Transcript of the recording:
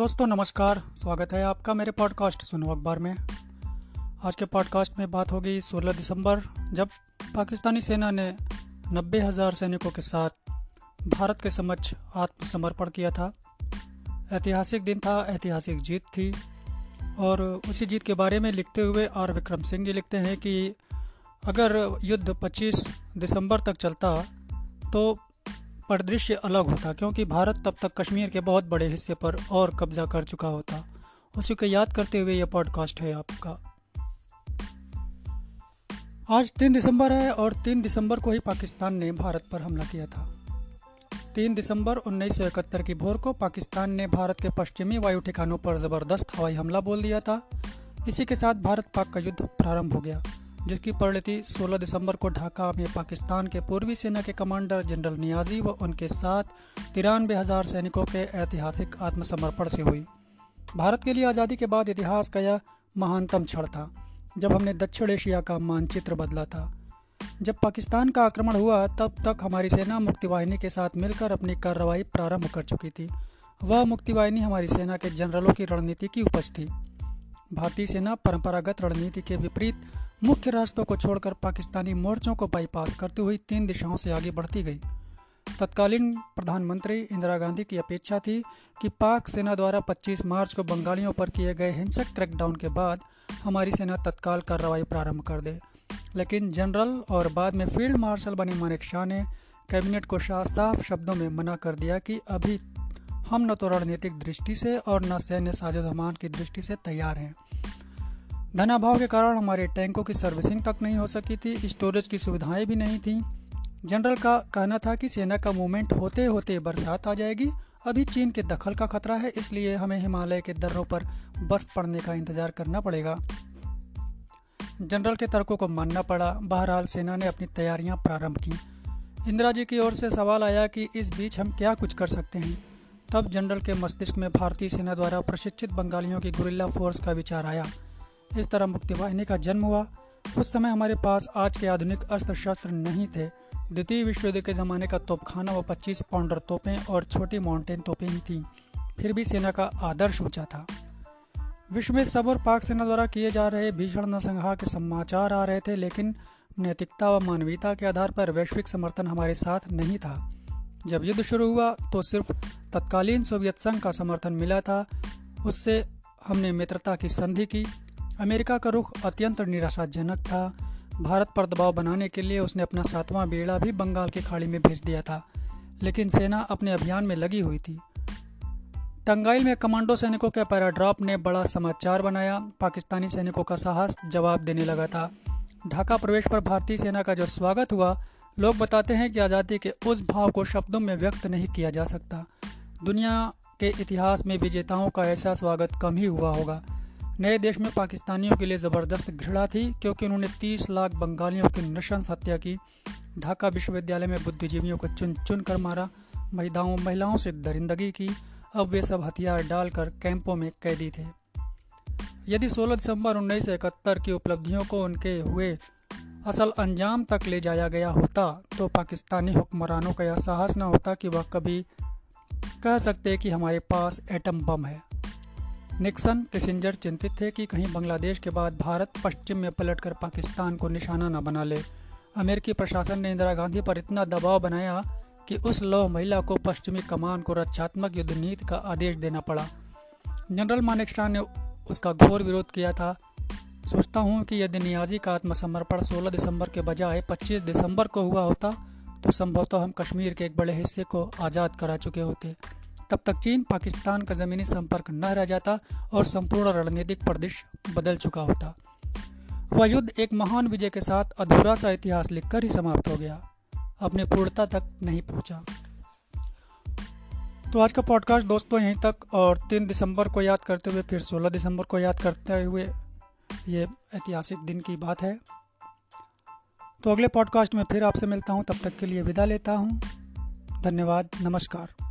दोस्तों, नमस्कार। स्वागत है आपका मेरे पॉडकास्ट सुनो अखबार में। आज के पॉडकास्ट में बात होगी 16 दिसंबर, जब पाकिस्तानी सेना ने नब्बे हज़ार सैनिकों के साथ भारत के समक्ष आत्मसमर्पण किया था। ऐतिहासिक दिन था, ऐतिहासिक जीत थी। और उसी जीत के बारे में लिखते हुए आर विक्रम सिंह जी लिखते हैं कि अगर युद्ध 25 दिसंबर तक चलता तो परिदृश्य अलग होता, क्योंकि भारत तब तक कश्मीर के बहुत बड़े हिस्से पर और कब्जा कर चुका होता। उसी को याद करते हुए यह पॉडकास्ट है आपका। आज तीन दिसंबर है और तीन दिसंबर को ही पाकिस्तान ने भारत पर हमला किया था। तीन दिसंबर उन्नीस सौ इकहत्तर की भोर को पाकिस्तान ने भारत के पश्चिमी वायु ठिकानों पर ज़बरदस्त हवाई हमला बोल दिया था। इसी के साथ भारत पाक का युद्ध प्रारंभ हो गया। जिसकी परिणति 16 दिसंबर को ढाका में पाकिस्तान के पूर्वी सेना के कमांडर जनरल नियाजी व उनके साथ तिरानवे हज़ार सैनिकों के ऐतिहासिक आत्मसमर्पण से हुई। भारत के लिए आज़ादी के बाद इतिहास का यह महानतम क्षण था, जब हमने दक्षिण एशिया का मानचित्र बदला था। जब पाकिस्तान का आक्रमण हुआ, तब तक हमारी सेना मुक्तिवाहिनी के साथ मिलकर अपनी कार्रवाई प्रारंभ कर चुकी थी। वह मुक्तिवाहिनी हमारी सेना के जनरलों की रणनीति की उपज थी भारतीय सेना परंपरागत रणनीति के विपरीत मुख्य रास्तों को छोड़कर पाकिस्तानी मोर्चों को बाईपास करती हुई तीन दिशाओं से आगे बढ़ती गई। तत्कालीन प्रधानमंत्री इंदिरा गांधी की अपेक्षा थी कि पाक सेना द्वारा 25 मार्च को बंगालियों पर किए गए हिंसक क्रैकडाउन के बाद हमारी सेना तत्काल कार्रवाई प्रारंभ कर दे। लेकिन जनरल और बाद में फ़ील्ड मार्शल बने मानिक शाह ने कैबिनेट को शाह साफ़ शब्दों में मना कर दिया कि अभी हम न तो रणनीतिक दृष्टि से और न सैन्य साजोधमान की दृष्टि से तैयार हैं। धनाभाव के कारण हमारे टैंकों की सर्विसिंग तक नहीं हो सकी थी, स्टोरेज की सुविधाएँ भी नहीं थी। जनरल का कहना था कि सेना का मूवमेंट होते होते बरसात आ जाएगी। अभी चीन के दखल का खतरा है, इसलिए हमें हिमालय के दर्रों पर बर्फ़ पड़ने का इंतज़ार करना पड़ेगा। जनरल के तर्कों को मानना पड़ा। बहरहाल, सेना ने अपनी तैयारियाँ प्रारंभ की। इंदिरा जी की ओर से सवाल आया कि इस बीच हम क्या कुछ कर सकते हैं। तब जनरल के मस्तिष्क में भारतीय सेना द्वारा प्रशिक्षित बंगालियों की गुरिल्ला फोर्स का विचार आया। इस तरह मुक्ति वाहिनी का जन्म हुआ। उस समय हमारे पास आज के आधुनिक अस्त्र शस्त्र नहीं थे। द्वितीय विश्व युद्ध के ज़माने का तोपखाना व 25 पाउंडर तोपें और छोटी माउंटेन तोपें ही थीं। फिर भी सेना का आदर्श ऊँचा था। विश्व में सब और पाक सेना द्वारा किए जा रहे भीषण नरसंहार के समाचार आ रहे थे, लेकिन नैतिकता व मानवीयता के आधार पर वैश्विक समर्थन हमारे साथ नहीं था। जब युद्ध शुरू हुआ तो सिर्फ़ तत्कालीन सोवियत संघ का समर्थन मिला था। उससे हमने मित्रता की संधि की। अमेरिका का रुख अत्यंत निराशाजनक था। भारत पर दबाव बनाने के लिए उसने अपना सातवां बेड़ा भी बंगाल की खाड़ी में भेज दिया था, लेकिन सेना अपने अभियान में लगी हुई थी। टंगाइल में कमांडो सैनिकों के पैराड्रॉप ने बड़ा समाचार बनाया। पाकिस्तानी सैनिकों का साहस जवाब देने लगा था। ढाका प्रवेश पर भारतीय सेना का जो स्वागत हुआ, लोग बताते हैं कि आज़ादी के उस भाव को शब्दों में व्यक्त नहीं किया जा सकता। दुनिया के इतिहास में विजेताओं का ऐसा स्वागत कम ही हुआ होगा। नए देश में पाकिस्तानियों के लिए ज़बरदस्त घृणा थी, क्योंकि उन्होंने 30 लाख बंगालियों की नृशंस हत्या की। ढाका विश्वविद्यालय में बुद्धिजीवियों को चुन चुन कर मारा, महिलाओं महिलाओं से दरिंदगी की। अब वे सब हथियार डालकर कैंपों में कैदी थे। यदि 16 दिसंबर उन्नीस सौ इकहत्तर की उपलब्धियों को उनके हुए असल अंजाम तक ले जाया गया होता तो पाकिस्तानी हुक्मरानों का यह साहस न होता कि वह कभी कह सकते कि हमारे पास एटम बम है। निक्सन किसिंजर चिंतित थे कि कहीं बांग्लादेश के बाद भारत पश्चिम में पलटकर पाकिस्तान को निशाना न बना ले। अमेरिकी प्रशासन ने इंदिरा गांधी पर इतना दबाव बनाया कि उस लौह महिला को पश्चिमी कमान को रक्षात्मक युद्ध नीति का आदेश देना पड़ा। जनरल मानिक शाह ने उसका घोर विरोध किया था। सोचता हूँ कि यदि नियाजी का आत्मसमर्पण 16 दिसंबर के बजाय 25 दिसंबर को हुआ होता तो संभवतः हम कश्मीर के एक बड़े हिस्से को आज़ाद करा चुके होते। तब तक चीन, पाकिस्तान का ज़मीनी संपर्क न रह जाता और संपूर्ण रणनीतिक परिदृश्य बदल चुका होता। वह युद्ध एक महान विजय के साथ अधूरा सा इतिहास लिखकर ही समाप्त हो गया। अपनी पूर्णता तक नहीं पहुँचा। तो आज का पॉडकास्ट दोस्तों यहीं तक, और तीन दिसंबर को याद करते हुए, फिर सोलह दिसंबर को याद करते हुए ये ऐतिहासिक दिन की बात है। तो अगले पॉडकास्ट में फिर आपसे मिलता हूँ, तब तक के लिए विदा लेता हूँ। धन्यवाद, नमस्कार।